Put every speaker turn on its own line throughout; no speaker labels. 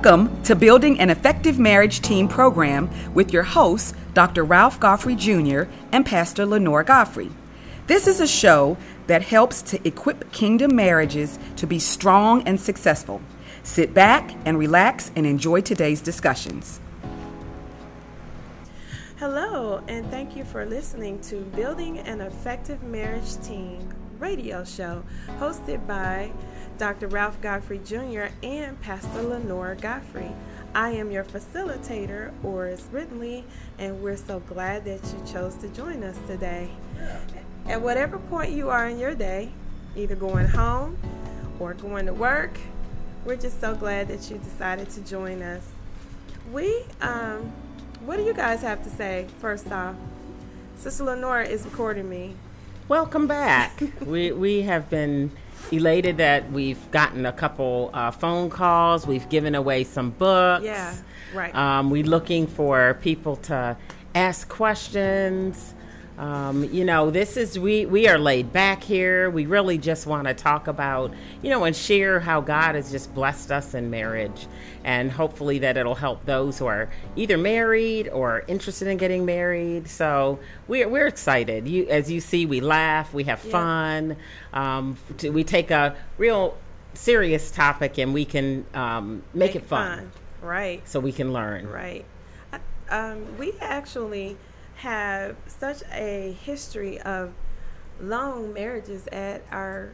Welcome to Building an Effective Marriage Team program with your hosts, Dr. Ralph Godfrey Jr. and Pastor Lenore Godfrey. This is a show that helps to equip kingdom marriages to be strong and successful. Sit back and relax and enjoy today's discussions.
Hello, and thank you for listening to Building an Effective Marriage Team radio show hosted by Dr. Ralph Godfrey Jr. and Pastor Lenora Godfrey. I am your facilitator, Oris Ridley, and we're so glad that you chose to join us today. At whatever point you are in your day, either going home or going to work, we're just so glad that you decided to join us. We, um, what do you guys have to say first off? Sister Lenora is recording me.
Welcome back. we we have been elated that we've gotten a couple uh, phone calls. We've given away some books.
Yeah, right.
Um, we're looking for people to ask questions. Um, you know, this is we we are laid back here. We really just want to talk about, you know, and share how God has just blessed us in marriage, and hopefully that it'll help those who are either married or interested in getting married. So we're we're excited. You, as you see, we laugh, we have
Yeah.
fun. Um, we take a real serious topic and we can um, make, it fun,
Right,
so we can learn.
right. I- Um, we actually have such a history of long marriages at our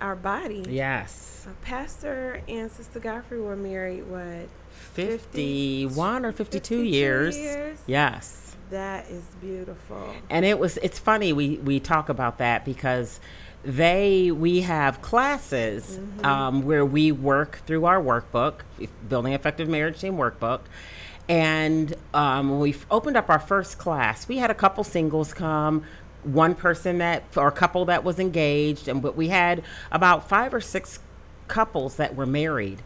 our body.
Yes.
Uh, Pastor and Sister Godfrey were married. What?
51 or 52,
52
years.
years?
Yes.
That is beautiful.
And it was it's funny we we talk about that because they we have classes
Mm-hmm.
um, where we work through our workbook, building effective marriage team workbook. And um, when we opened up our first class, we had a couple singles come, one person that or a couple that was engaged, and but we had about five or six couples that were married.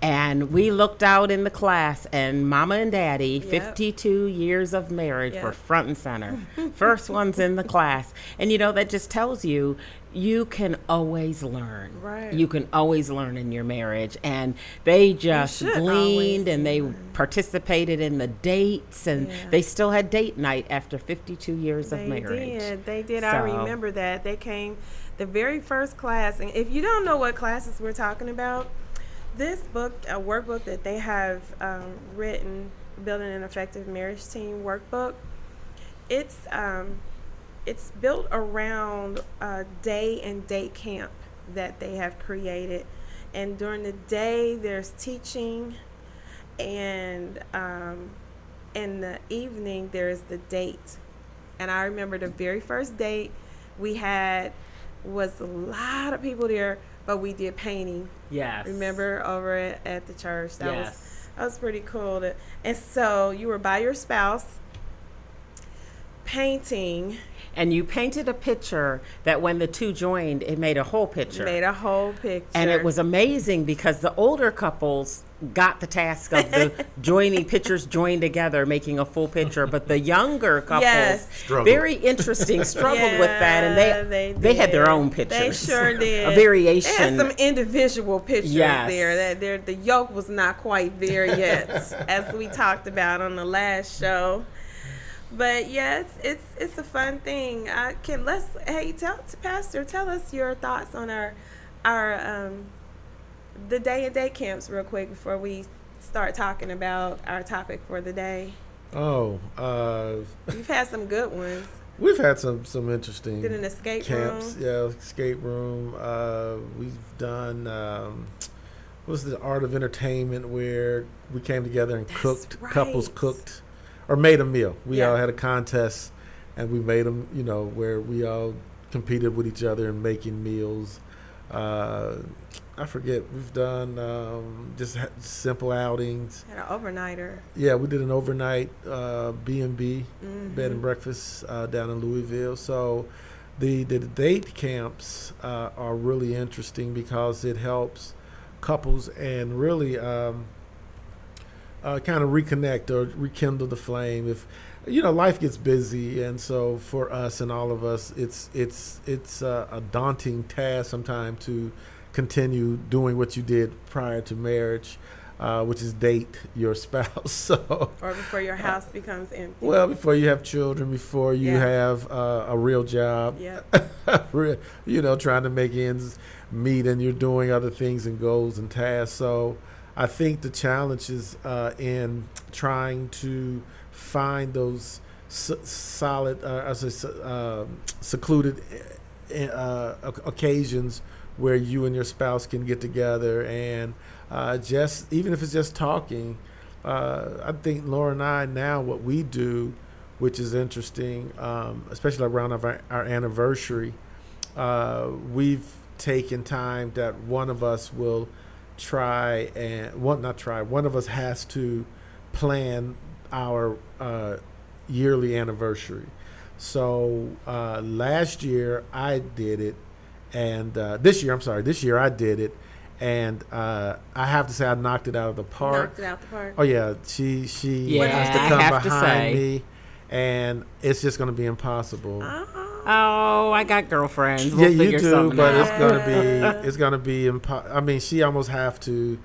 And we looked out in the class, and Mama and Daddy,
Yep.
52 years of marriage, were front and center. First ones in the class. And you know, that just tells you you can always learn.
Right.
You can always learn in your marriage. And they just gleaned and they
learn.
participated in the dates, and
Yeah.
they still had date night after 52 years
They
of marriage.
They did. They did. I remember that. They came the very first class. And if you don't know what classes we're talking about, this book, a workbook that they have um, written, Building an Effective Marriage Team workbook, it's um, it's built around a day and date camp that they have created. And during the day, there's teaching, and um, in the evening, there's the date. And I remember the very first date we had was a lot of people there, but we did painting.
Yes.
Remember over at, at the church? That was
Yes.
that was pretty cool. To, and so you were by your spouse painting,
And you painted a picture that when the two joined, it made a whole picture.
made a whole picture.
And it was amazing because the older couples got the task of the joining pictures joined together, making a full picture. But the younger couples,
Yes.
Very interesting, struggled with that, and they
they
they, had their
did.
own
They
pictures.
sure did.
a
They
variation.
had some individual pictures
Yes.
there. That there, the yoke was not quite there yet, as we talked about on the last show. But yeah, it's it's, it's a fun thing. I can let's hey tell Pastor tell us your thoughts on our our um the day and day camps real quick before we start talking about our topic for the day.
Oh, uh,
You've had some good ones.
we've had some some interesting
Did an escape
camps.
room.
Yeah, escape room. Uh, we've done um, what's the art of entertainment where we came together and
That's
cooked. Couples cooked or made a meal. We
Yeah.
all had a contest, and we made them. You know, where we all competed with each other in making meals. Uh, I forget. We've done um, just ha- simple outings.
Had an overnighter.
Yeah, we did an overnight uh, B and B
Mm-hmm.
bed and breakfast uh, down in Louisville. So the the date camps uh, are really interesting because it helps couples and really um, uh, kind of reconnect or rekindle the flame. If you know life gets busy, and so for us and all of us, it's it's it's uh, a daunting task sometimes to continue doing what you did prior to marriage. uh, which is date your spouse. So,
Or before your house becomes empty.
well, before you have children, before you
Yeah.
have uh, a real job. Re- you know, trying to make ends meet, and you're doing other things and goals and tasks. So, I think the challenge is uh, in trying to find those solid, uh, I say, s- um secluded uh, occasions where you and your spouse can get together and uh, just even if it's just talking. Uh, I think Laura and I now what we do, which is interesting, um, especially around our, our anniversary, uh, we've taken time that one of us will try and one not try one of us has to plan our uh, yearly anniversary. So uh, last year I did it, and uh, this year I'm sorry, this year I did it, and uh, I have to say I knocked it out of the park.
Knocked it out the park.
Oh yeah, she she
Yeah,
has to
I
come
have to
behind
say.
me, and it's just going to be impossible.
Oh, I got girlfriends.
yeah,
We'll
you do, but
out.
it's going to be it's going to be impo- I mean, she almost have to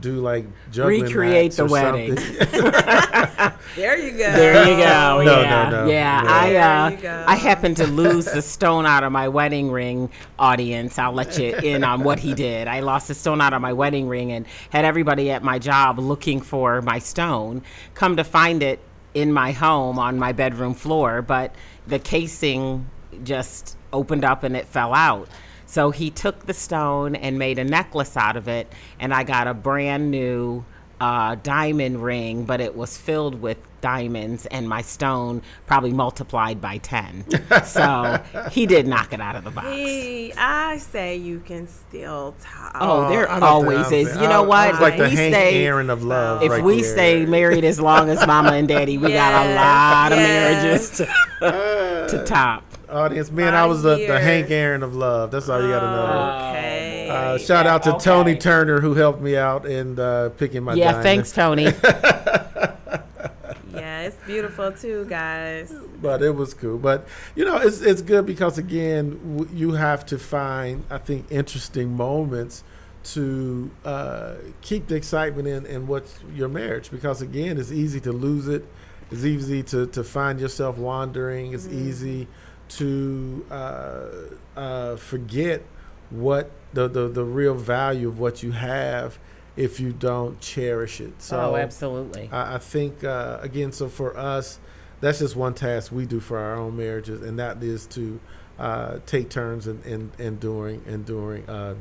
do like juggling
Recreate the
or
wedding.
There you go.
There you go.
No, no,
yeah,
no.
yeah.
Yeah.
I uh. I happened to lose the stone out of my wedding ring. Audience, I'll let you in on what he did. I lost the stone out of my wedding ring and had everybody at my job looking for my stone. Come to find it in my home on my bedroom floor, but the casing just opened up and it fell out. So he took the stone and made a necklace out of it, and I got a brand new uh, diamond ring, but it was filled with diamonds, and my stone probably multiplied by 10. so he did knock it out of the box.
Hey, I say you can still talk.
Oh, there
I don't
always is.
I-
You know what?
It's like the
we
Hank
stay,
Aaron of love.
if
right
we
there.
stay married as long as mama and daddy, we got a
Yes,
lot of marriages to, to top.
audience, man, I was the, the. Hank Aaron of love. That's all you got to know.
Okay.
Uh, shout out to
okay.
Tony Turner who helped me out in uh, picking my
Yeah,
diamond.
thanks, Tony.
yeah, it's beautiful too, guys.
but it was cool. But you know, it's it's good because again, w- you have to find I think interesting moments to uh, keep the excitement in in what's your marriage because again, it's easy to lose it. It's easy to to find yourself wandering. It's easy to uh, uh, forget what the, the the real value of what you have if you don't cherish it. So
oh, absolutely.
I, I think uh, again, so for us, that's just one task we do for our own marriages, and that is to uh, take turns doing and doing uh,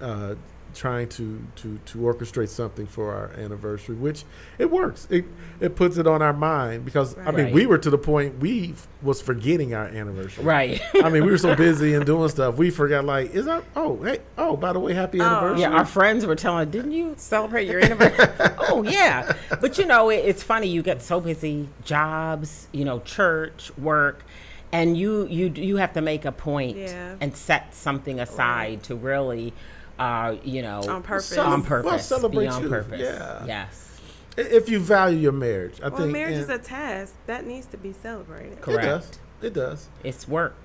uh, trying to, to to orchestrate something for our anniversary, which it works. It it puts it on our mind because I mean
Right.
we were to the point we f- was forgetting our anniversary.
Right.
I mean we were so busy and doing stuff we forgot like is that oh hey oh by the way happy
Oh.
anniversary
Yeah, our friends were telling, didn't you celebrate your anniversary? oh, yeah. But you know, it, it's funny. You get so busy, jobs, you know, church, work, and you you you have to make a point
Yeah.
and set something aside to really, uh, you know,
On purpose.
on purpose,
well, celebrate
be on
you.
purpose.
Yeah.
Yes.
if you value your marriage I
Well,
think
marriage is a task that needs to be celebrated.
Correct.
It does. It does.
It's work.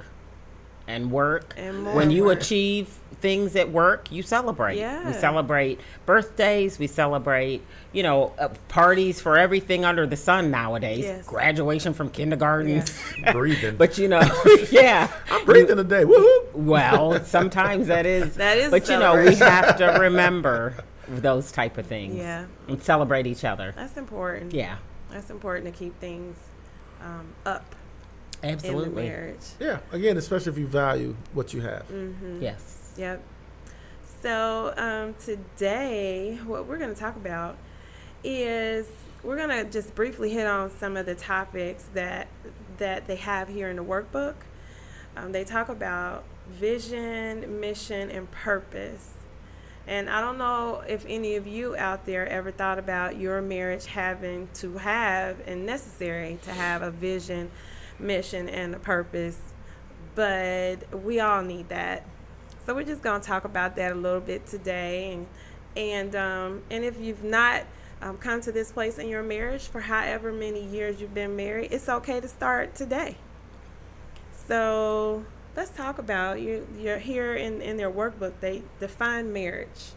And work.
And more
when you
work.
achieve things at work, you celebrate. We celebrate birthdays. We celebrate, you know, uh, parties for everything under the sun nowadays.
Yes.
Graduation from kindergarten.
Breathing.
but you know, yeah.
I'm breathing today. Woohoo!
Well, sometimes that is.
That is
But you know, we have to remember those type of things.
Yeah.
And celebrate each other.
That's important.
Yeah.
That's important to keep things um, up in the
Absolutely.
marriage.
Yeah. Again, especially if you value what you have.
Mm-hmm.
Yes.
Yep. So um, today, what we're going to talk about is we're going to just briefly hit on some of the topics that that they have here in the workbook. Um, they talk about vision, mission, and purpose. And I don't know if any of you out there ever thought about your marriage having to have and necessary to have a vision, mission, and a purpose, but we all need that. So we're just going to talk about that a little bit today, and and um, and if you've not um, come to this place in your marriage for however many years you've been married, it's okay to start today. So let's talk about you. You're here in in their workbook. They define marriage.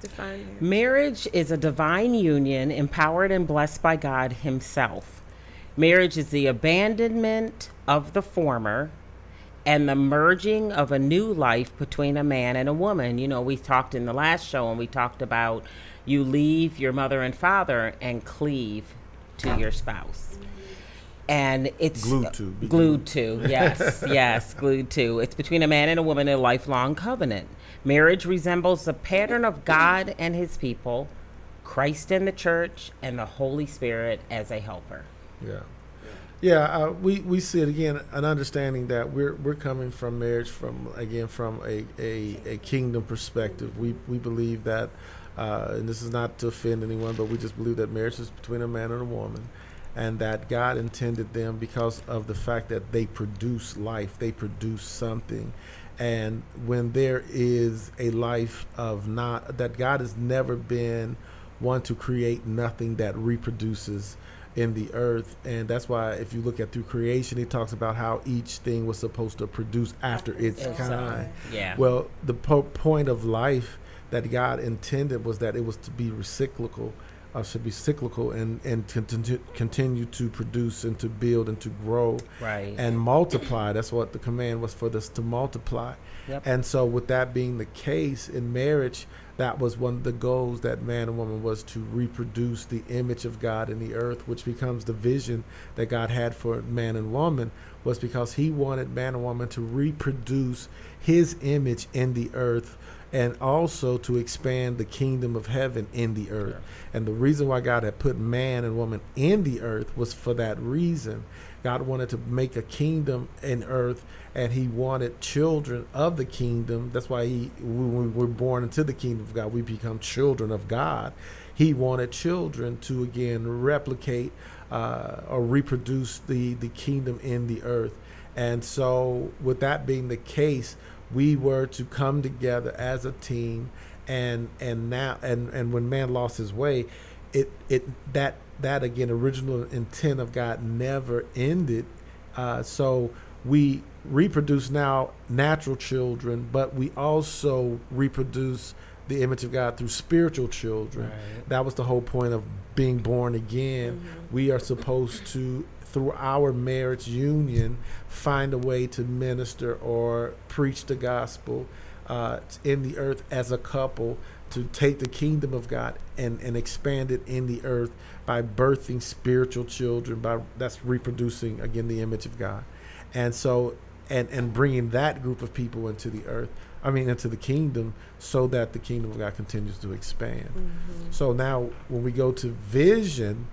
Define marriage.
Marriage is a divine union empowered and blessed by God Himself. Marriage is the abandonment of the former and the merging of a new life between a man and a woman. You know, we talked in the last show and we talked about you leave your mother and father and cleave to your spouse. And it's
Glued to,
Glued to, yes, yes, glued to. It's between a man and a woman, a lifelong covenant. Marriage resembles the pattern of God and his people, Christ and the church, and the Holy Spirit as a helper.
Yeah. Yeah, uh, we, we see it again, an understanding that we're we're coming from marriage from again from a, a, a kingdom perspective. We we believe that, uh, and this is not to offend anyone, but we just believe that marriage is between a man and a woman, and that God intended them because of the fact that they produce life, they produce something, and when there is a life of not that God has never been one to create nothing that reproduces in the earth and that's why if you look at through creation he talks about how each thing was supposed to produce after its
It's, uh,
kind
yeah.
well the po- point of life that god intended was that it was to be recyclical uh, should be cyclical and and continue continue to produce and to build and to grow
Right.
and multiply that's what the command was for this to multiply
Yep.
and so with that being the case in marriage that was one of the goals that man and woman was to reproduce the image of god in the earth which becomes the vision that god had for man and woman was because he wanted man and woman to reproduce his image in the earth and also to expand the kingdom of heaven in the earth. And the reason why god had put man and woman in the earth was for that reason God wanted to make a kingdom in earth, and He wanted children of the kingdom. That's why He, when we were born into the kingdom of God, we become children of God. He wanted children to again replicate uh, or reproduce the the kingdom in the earth. And so, with that being the case, we were to come together as a team, and and now and and when man lost his way, it it that that again original intent of God never ended. Uh, so we reproduce now natural children, but we also reproduce the image of God through spiritual children.
Right.
That was the whole point of being born again. We are supposed to through our marriage union find a way to minister or preach the gospel uh, in the earth as a couple to take the kingdom of God and, and expand it in the earth by birthing spiritual children by that's reproducing again the image of God. And so and and bringing that group of people into the earth I mean into the kingdom so that the kingdom of God continues to expand. Mm-hmm. So now when we go to vision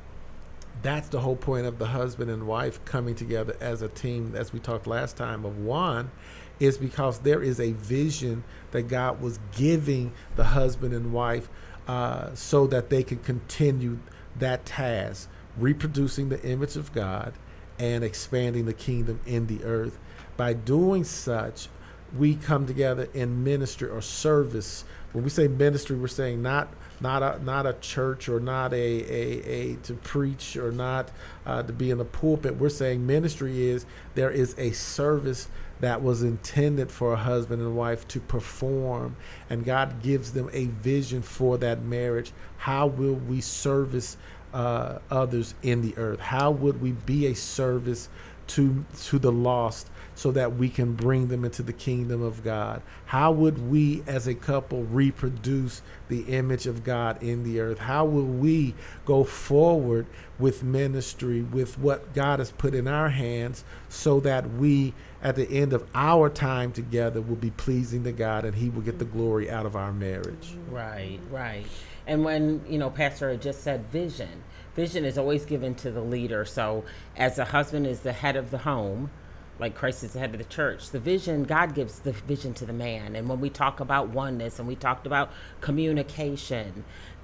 that's the whole point of the husband and wife coming together as a team as we talked last time of one is because there is a vision that God was giving the husband and wife uh, so that they can continue that task, reproducing the image of God and expanding the kingdom in the earth. By doing such, we come together in ministry or service. When we say ministry, we're saying not not a not a church or not a a, a to preach or not uh, to be in a pulpit. We're saying ministry is there is a service that was intended for a husband and wife to perform, and God gives them a vision for that marriage. How will we service uh, others in the earth? How would we be a service to to the lost so that we can bring them into the kingdom of God? How would we as a couple reproduce the image of God in the earth? How will we go forward with ministry with what God has put in our hands so that we at the end of our time together will be pleasing to God and he will get the glory out of our marriage.
Right, right. And when, you know, Pastor just said vision, vision is always given to the leader. So, as a husband is the head of the home, like Christ is the head of the church, the vision, God gives the vision to the man. And when we talk about oneness and we talked about communication,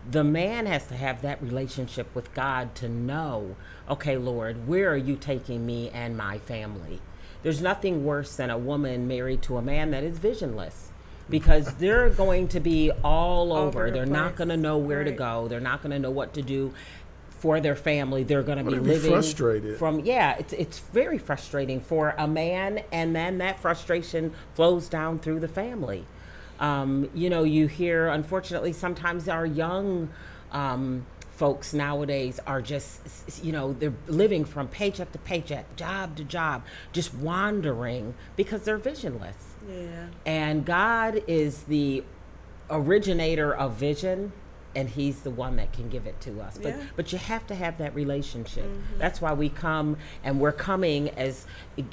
the man has to have that relationship with God to know, okay, Lord, where are you taking me and my family? There's nothing worse than a woman married to a man that is visionless because they're going to be all over.
Over the
they're not going to know where to go. They're not going to know what to do for their family. They're going to be
Well, be
living
frustrated.
from yeah. It's it's very frustrating for a man, and then that frustration flows down through the family. Um, you know, you hear, unfortunately, sometimes our young um, folks nowadays are just, you know, they're living from paycheck to paycheck, job to job, just wandering because they're visionless.
Yeah.
And God is the originator of vision and he's the one that can give it to us. But
Yeah.
but you have to have that relationship. Mm-hmm. That's why we come and we're coming as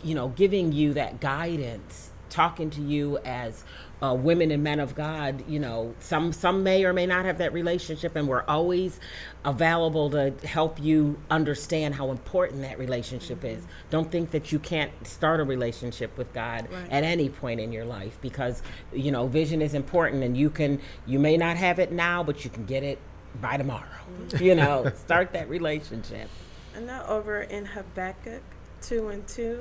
you know, giving you that guidance, talking to you as uh, women and men of God. You know, some some may or may not have that relationship, and we're always available to help you understand how important that relationship is. Don't think that you can't start a relationship with God
Right.
at any point in your life because you know vision is important, and you can you may not have it now, but you can get it by tomorrow. You know, start that relationship.
And know over in Habakkuk 2 and 2,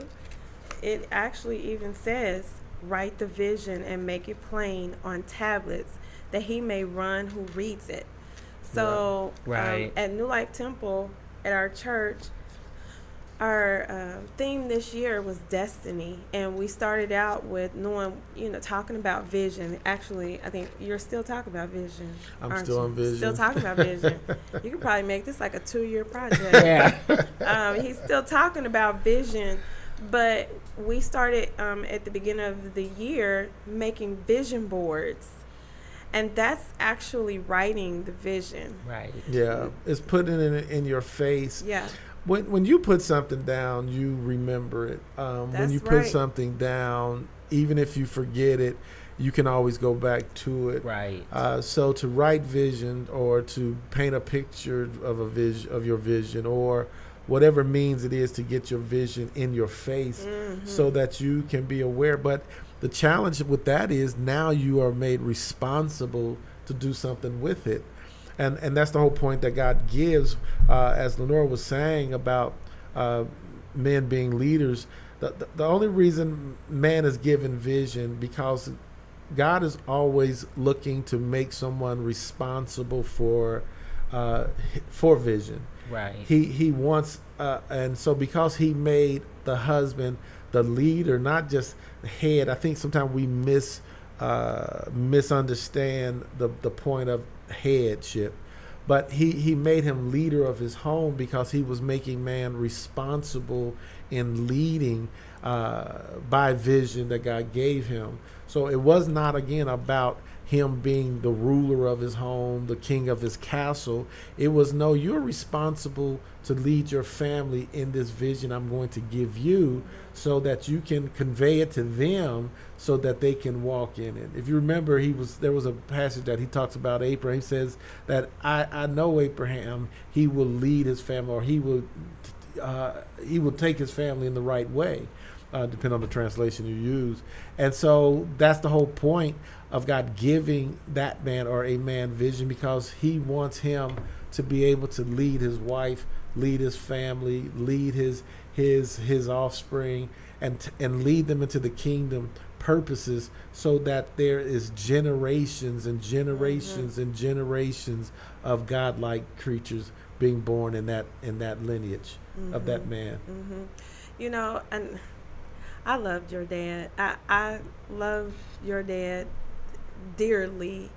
it actually even says, Write the vision and make it plain on tablets that he may run who reads it. So,
Right.
Um, at New Life Temple, at our church, our uh, theme this year was destiny, and we started out with knowing, you know, talking about vision. Actually, I think you're still talking about vision.
I'm still
you?
on vision.
Still talking about vision. you could probably make this like a two-year project
Yeah.
um, he's still talking about vision, but we started um, at the beginning of the year making vision boards, and that's actually writing the vision.
right.
Yeah, it's putting it in your face.
Yeah,
When when you put something down, you remember it. Um, when you put
right.
something down, even if you forget it, you can always go back to it.
Right.
Uh, so to write vision or to paint a picture of a vision of your vision or whatever means it is to get your vision in your face
Mm-hmm.
so that you can be aware but the challenge with that is now you are made responsible to do something with it and and that's the whole point that God gives uh, as Lenora was saying about uh, men being leaders the, the, the only reason man is given vision because God is always looking to make someone responsible for uh, for vision.
Right.
He he wants, uh, and so because he made the husband the leader, not just head. I think sometimes we miss uh, misunderstand the the point of headship. But he, he made him leader of his home because he was making man responsible in leading uh, by vision that God gave him. So it was not, again, about him being the ruler of his home, the king of his castle. It was, no, you're responsible to lead your family in this vision I'm going to give you so that you can convey it to them so that they can walk in it. If you remember, he was there was a passage that he talks about Abraham. He says that I, I know Abraham, he will lead his family or he will uh, he will take his family in the right way, uh, depending on the translation you use. And so that's the whole point of God giving that man or a man vision because he wants him to be able to lead his wife, lead his family, lead his his his offspring, and and lead them into the kingdom purposes so that there is generations and generations and generations of godlike creatures being born in that in that lineage of that man.
hmm You know, and I loved your dad. I I love your dad dearly,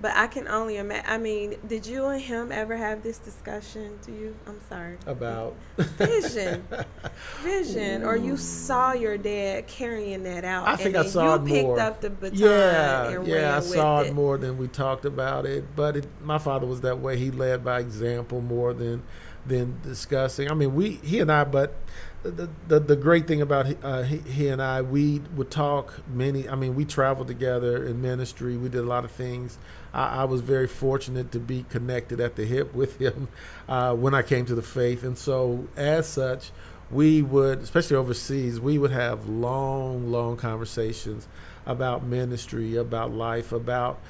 but I can only imagine. I mean, did you and him ever have this discussion? Do you? I'm sorry.
About
vision, vision, or you saw your dad carrying that out.
I
and
think I saw
you
it
picked
more.
up the baton
yeah,
and
yeah, I saw it.
it.
more than we talked about it. But it, my father was that way. He led by example more than than discussing. I mean, we he and I, but the the, the great thing about uh, he, he and I, we would talk many. I mean, we traveled together in ministry. We did a lot of things. I, I was very fortunate to be connected at the hip with him uh, when I came to the faith, and so as such. We would, especially overseas, we would have long, long conversations about ministry, about life, about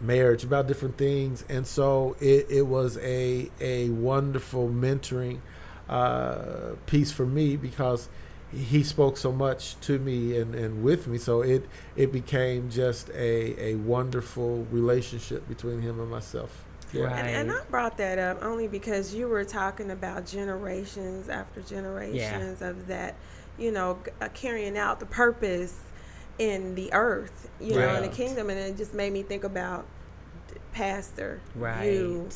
marriage, about different things. And so it, it was a a wonderful mentoring uh, piece for me because he spoke so much to me and, and with me. So it it became just a, a wonderful relationship between him and myself. Yeah.
Right.
And, and I brought that up only because you were talking about generations after generations of that, you know, uh, carrying out the purpose in the earth, you know, in the kingdom, and it just made me think about pastor,
Right.
you,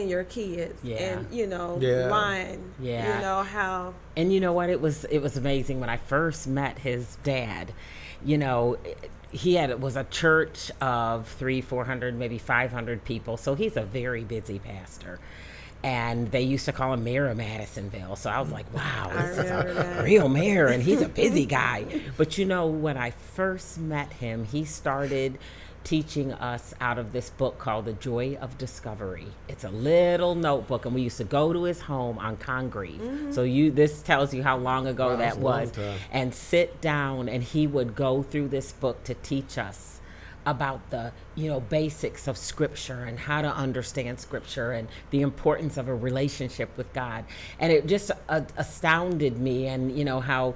and your kids,
Yeah.
and you know,
Yeah.
line,
Yeah.
you know how
And you know what? It was it was amazing when I first met his dad. You know, he had it was a church of three, four hundred, maybe five hundred people. So he's a very busy pastor. And they used to call him Mayor of Madisonville. So I was like, wow, this is a
that.
real mayor and he's a busy guy. But you know, when I first met him, he started teaching us out of this book called The Joy of Discovery. It's a little notebook and we used to go to his home on Congreve. So you this tells you how long ago
Wow,
that
that's a long
was. And sit down and he would go through this book to teach us about the you know basics of scripture and how to understand scripture and the importance of a relationship with god and it just uh, astounded me and you know how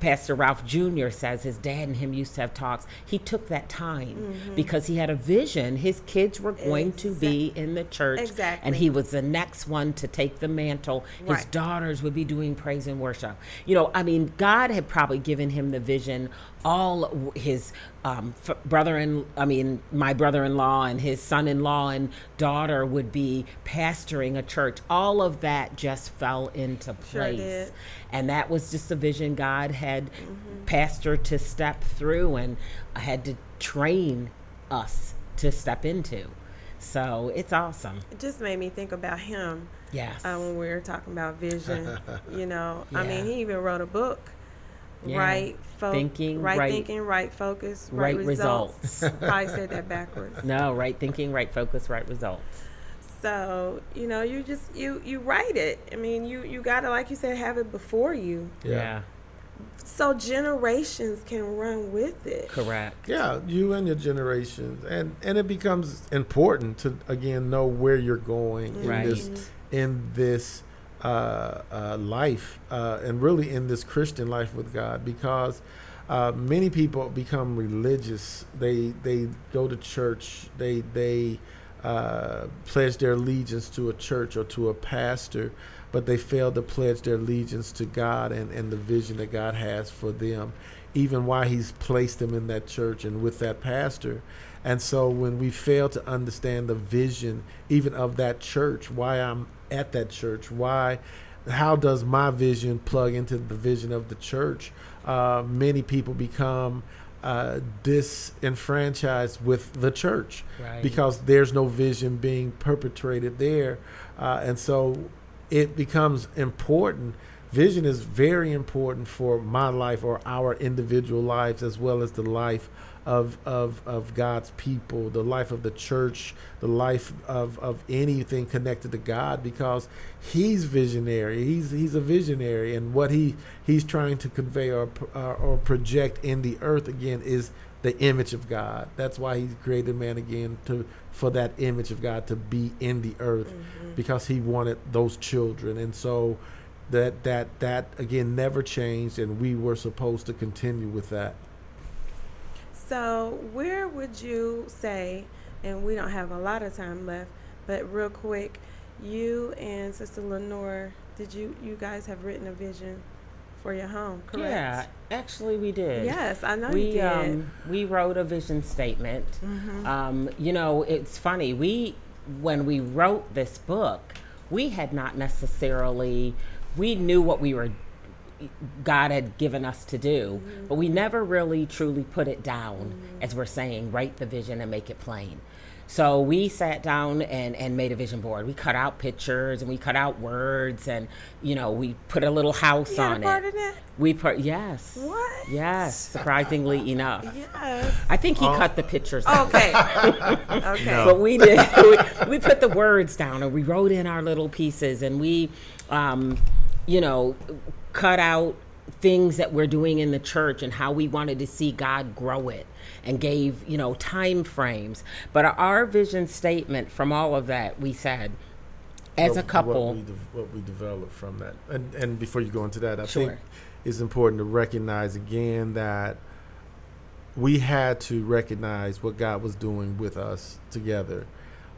Pastor Ralph Jr. says his dad and him used to have talks. He took that time mm-hmm. because he had a vision. His kids were going to be in the church.
Exactly.
And he was the next one to take the mantle. His daughters would be doing praise and worship. You know, I mean, God had probably given him the vision. All his um, f- brother and I mean, my brother-in-law and his son-in-law and daughter would be pastoring a church. All of that just fell into place.
did.
And that was just a vision God had
Mm-hmm.
pastor to step through and had to train us to step into. So it's awesome.
it just made me think about him
Yes.
uh, when we were talking about vision. you know, I mean, he even wrote a book.
Yeah.
Right fo-
Thinking,
right,
right-
thinking, right focus, right,
right
results.
results.
Probably said that backwards.
no, right thinking, right focus, right results.
So you know, you just you you write it. I mean, you you gotta like you said have it before you,
Yeah.
so generations can run with it.
correct.
Yeah, you and your generations and and it becomes important to again know where you're going in
Right.
this in this uh, uh, life, uh, and really in this Christian life with God, because uh, many people become religious. They they go to church. They they uh, pledge their allegiance to a church or to a pastor, but they fail to pledge their allegiance to God and, and the vision that God has for them, even why He's placed them in that church and with that pastor. And so when we fail to understand the vision, even of that church, why I'm at that church, why, how does my vision plug into the vision of the church? Uh, many people become uh, disenfranchised with the church
Right.
because there's no vision being perpetrated there. Uh, and so it becomes important. Vision is very important for my life or our individual lives as well as the life of, of, of God's people, the life of the church, the life of, of anything connected to God because he's visionary. He's, he's a visionary and what he, he's trying to convey or, or, or project in the earth again is the image of God. That's why he created man again to for that image of God to be in the earth mm-hmm. because he wanted those children. And so that that that again never changed and we were supposed to continue with that.
So where would you say? And we don't have a lot of time left, but real quick, you and Sister Lenore, did you you guys have written a vision for your home? Correct.
Yeah, actually, we did.
Yes, I know you
we
did.
um we wrote a vision statement.
Mm-hmm.
Um, you know, it's funny. We when we wrote this book, we had not necessarily we knew what we were God had given us to do,
Mm-hmm.
but we never really truly put it down as we're saying, write the vision and make it plain. So we sat down and, and made a vision board. We cut out pictures and we cut out words and you know we put a little house
You had a
on
part
it.
in that?
We put yes.
What?
Yes, surprisingly enough.
Yes.
I think he
Oh.
cut the pictures out.
Okay. okay.
But we did. we, we put the words down and we wrote in our little pieces and we, um, you know, cut out things that we're doing in the church and how we wanted to see God grow it and gave, you know, time frames. But our vision statement from all of that, we said, as
what-
a couple,
what we, de- what we developed from that. And and before you go into that, I
Sure.
think it's important to recognize again that we had to recognize what God was doing with us together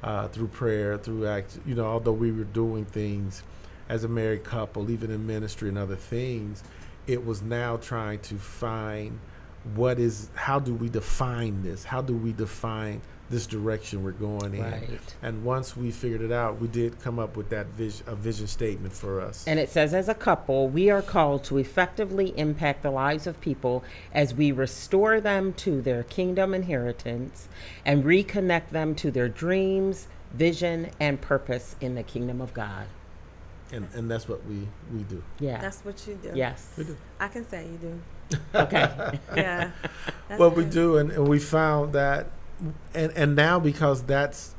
uh, through prayer, through act. You know, although we were doing things as a married couple, even in ministry and other things, it was now trying to find what is how do we define this? How do we define this direction we're going in?
Right.
And once we figured it out, we did come up with that vision, a vision statement for us.
And it says, as a couple, we are called to effectively impact the lives of people as we restore them to their kingdom inheritance and reconnect them to their dreams, vision, and purpose in the kingdom of God.
And, and that's what we we do.
Yeah.
That's what you do.
yes.
We do.
I can say you do.
Okay.
Yeah. That's
What we do, and, and we found that, and and now because that's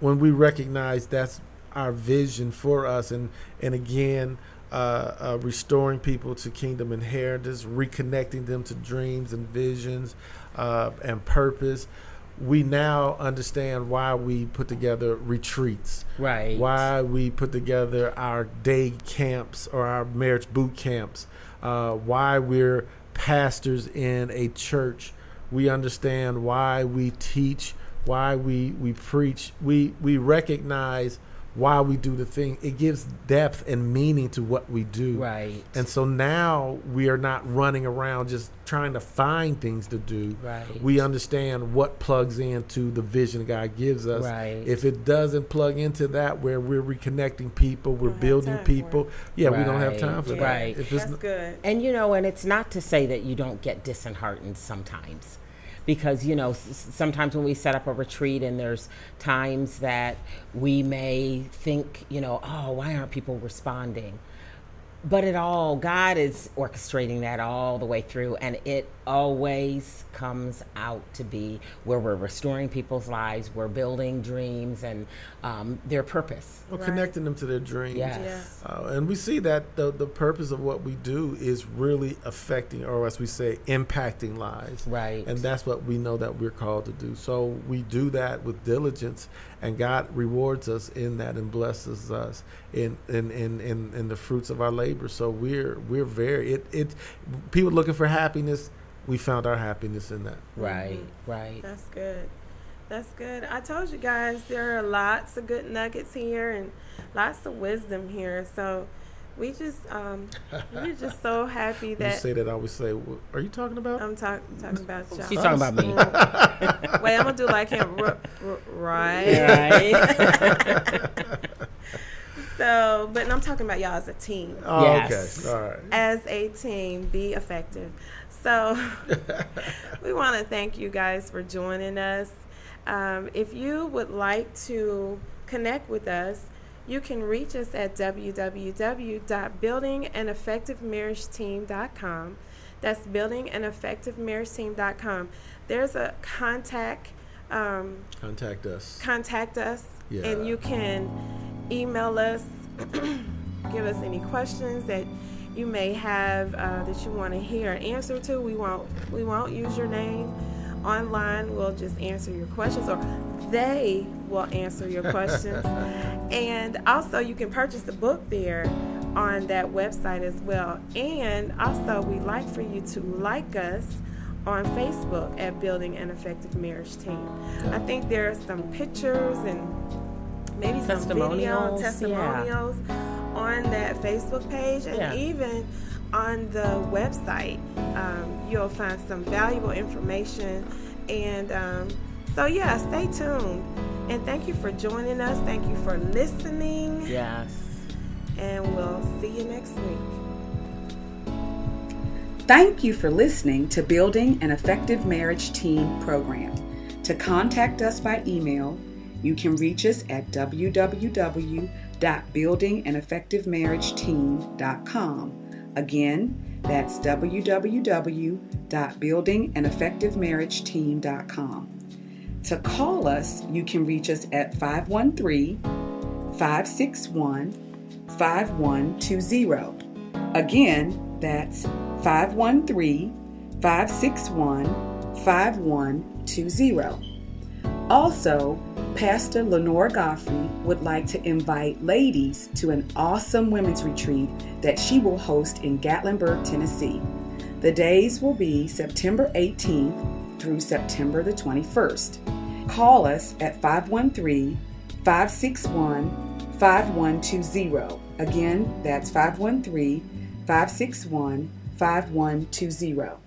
when we recognize that's our vision for us, and and again. Uh, uh, restoring people to kingdom inheritance, reconnecting them to dreams and visions uh, and purpose. We now understand why we put together retreats,
Right.
why we put together our day camps or our marriage boot camps, uh, why we're pastors in a church. We understand why we teach, why we, we preach. We, we recognize why we do the thing. It gives depth and meaning to what we do.
Right.
And so now we are not running around just trying to find things to do.
Right.
We understand what plugs into the vision God gives us.
Right.
If it doesn't plug into that, where we're reconnecting people, we're building people. Yeah, we don't have time for
Yeah.
that.
Right.
If it's
That's
n-
good.
And you know, and it's not to say that you don't get disheartened sometimes. Because, you know, s- sometimes when we set up a retreat and there's times that we may think, you know, oh, why aren't people responding? But it all, God is orchestrating that all the way through, and it always comes out to be where we're restoring people's lives, we're building dreams and um, their purpose.
well,
Right.
connecting them to their dreams.
Yes.
Uh, and we see that the, the purpose of what we do is really affecting, or as we say, impacting lives.
Right.
And that's what we know that we're called to do. So we do that with diligence, and God rewards us in that and blesses us in in, in, in, in the fruits of our labor. So we're we're very it it people looking for happiness. We found our happiness in that.
Right, right.
That's good. That's good. I told you guys there are lots of good nuggets here and lots of wisdom here. So we just um we're just so happy
When you
that
say that, I always say, "Well, "Are you talking about?"
I'm talk, talking about y'all.
She's talking about me.
Wait, I'm gonna do like him. R- r- right.
Right.
So, but I'm talking about y'all as a team.
oh,
Yes.
okay, all right.
As a team, be effective. So, we want to thank you guys for joining us. Um, if you would like to connect with us, you can reach us at www.buildinganeffectivemarriageteam.com. That's buildinganeffectivemarriageteam.com. There's a contact um,
Contact us.
contact us
Yeah.
and you can email us give us any questions that you may have uh, that you want to hear an answer to we won't we won't use your name online we'll just answer your questions or they will answer your questions and also you can purchase the book there on that website as well and also we'd like for you to like us on Facebook at Building an Effective Marriage Team. I think there are some pictures and maybe some video
Testimonials, yeah.
Testimonials on that Facebook page and
Yeah.
even on the website. Um, you'll find some valuable information. And um, so, yeah, stay tuned. And thank you for joining us. Thank you for listening.
yes.
And we'll see you next week.
Thank you for listening to Building an Effective Marriage Team program. To contact us by email, you can reach us at www.buildinganeffectivemarriageteam.com. Again, that's www.buildinganeffectivemarriageteam.com. To call us, you can reach us at 513 561 5120. Again, that's 513 561 5120. Also, Pastor Lenore Godfrey would like to invite ladies to an awesome women's retreat that she will host in Gatlinburg, Tennessee. The days will be September 18th through September the 21st. Call us at 513 561 5120. Again, that's 513 561 5120.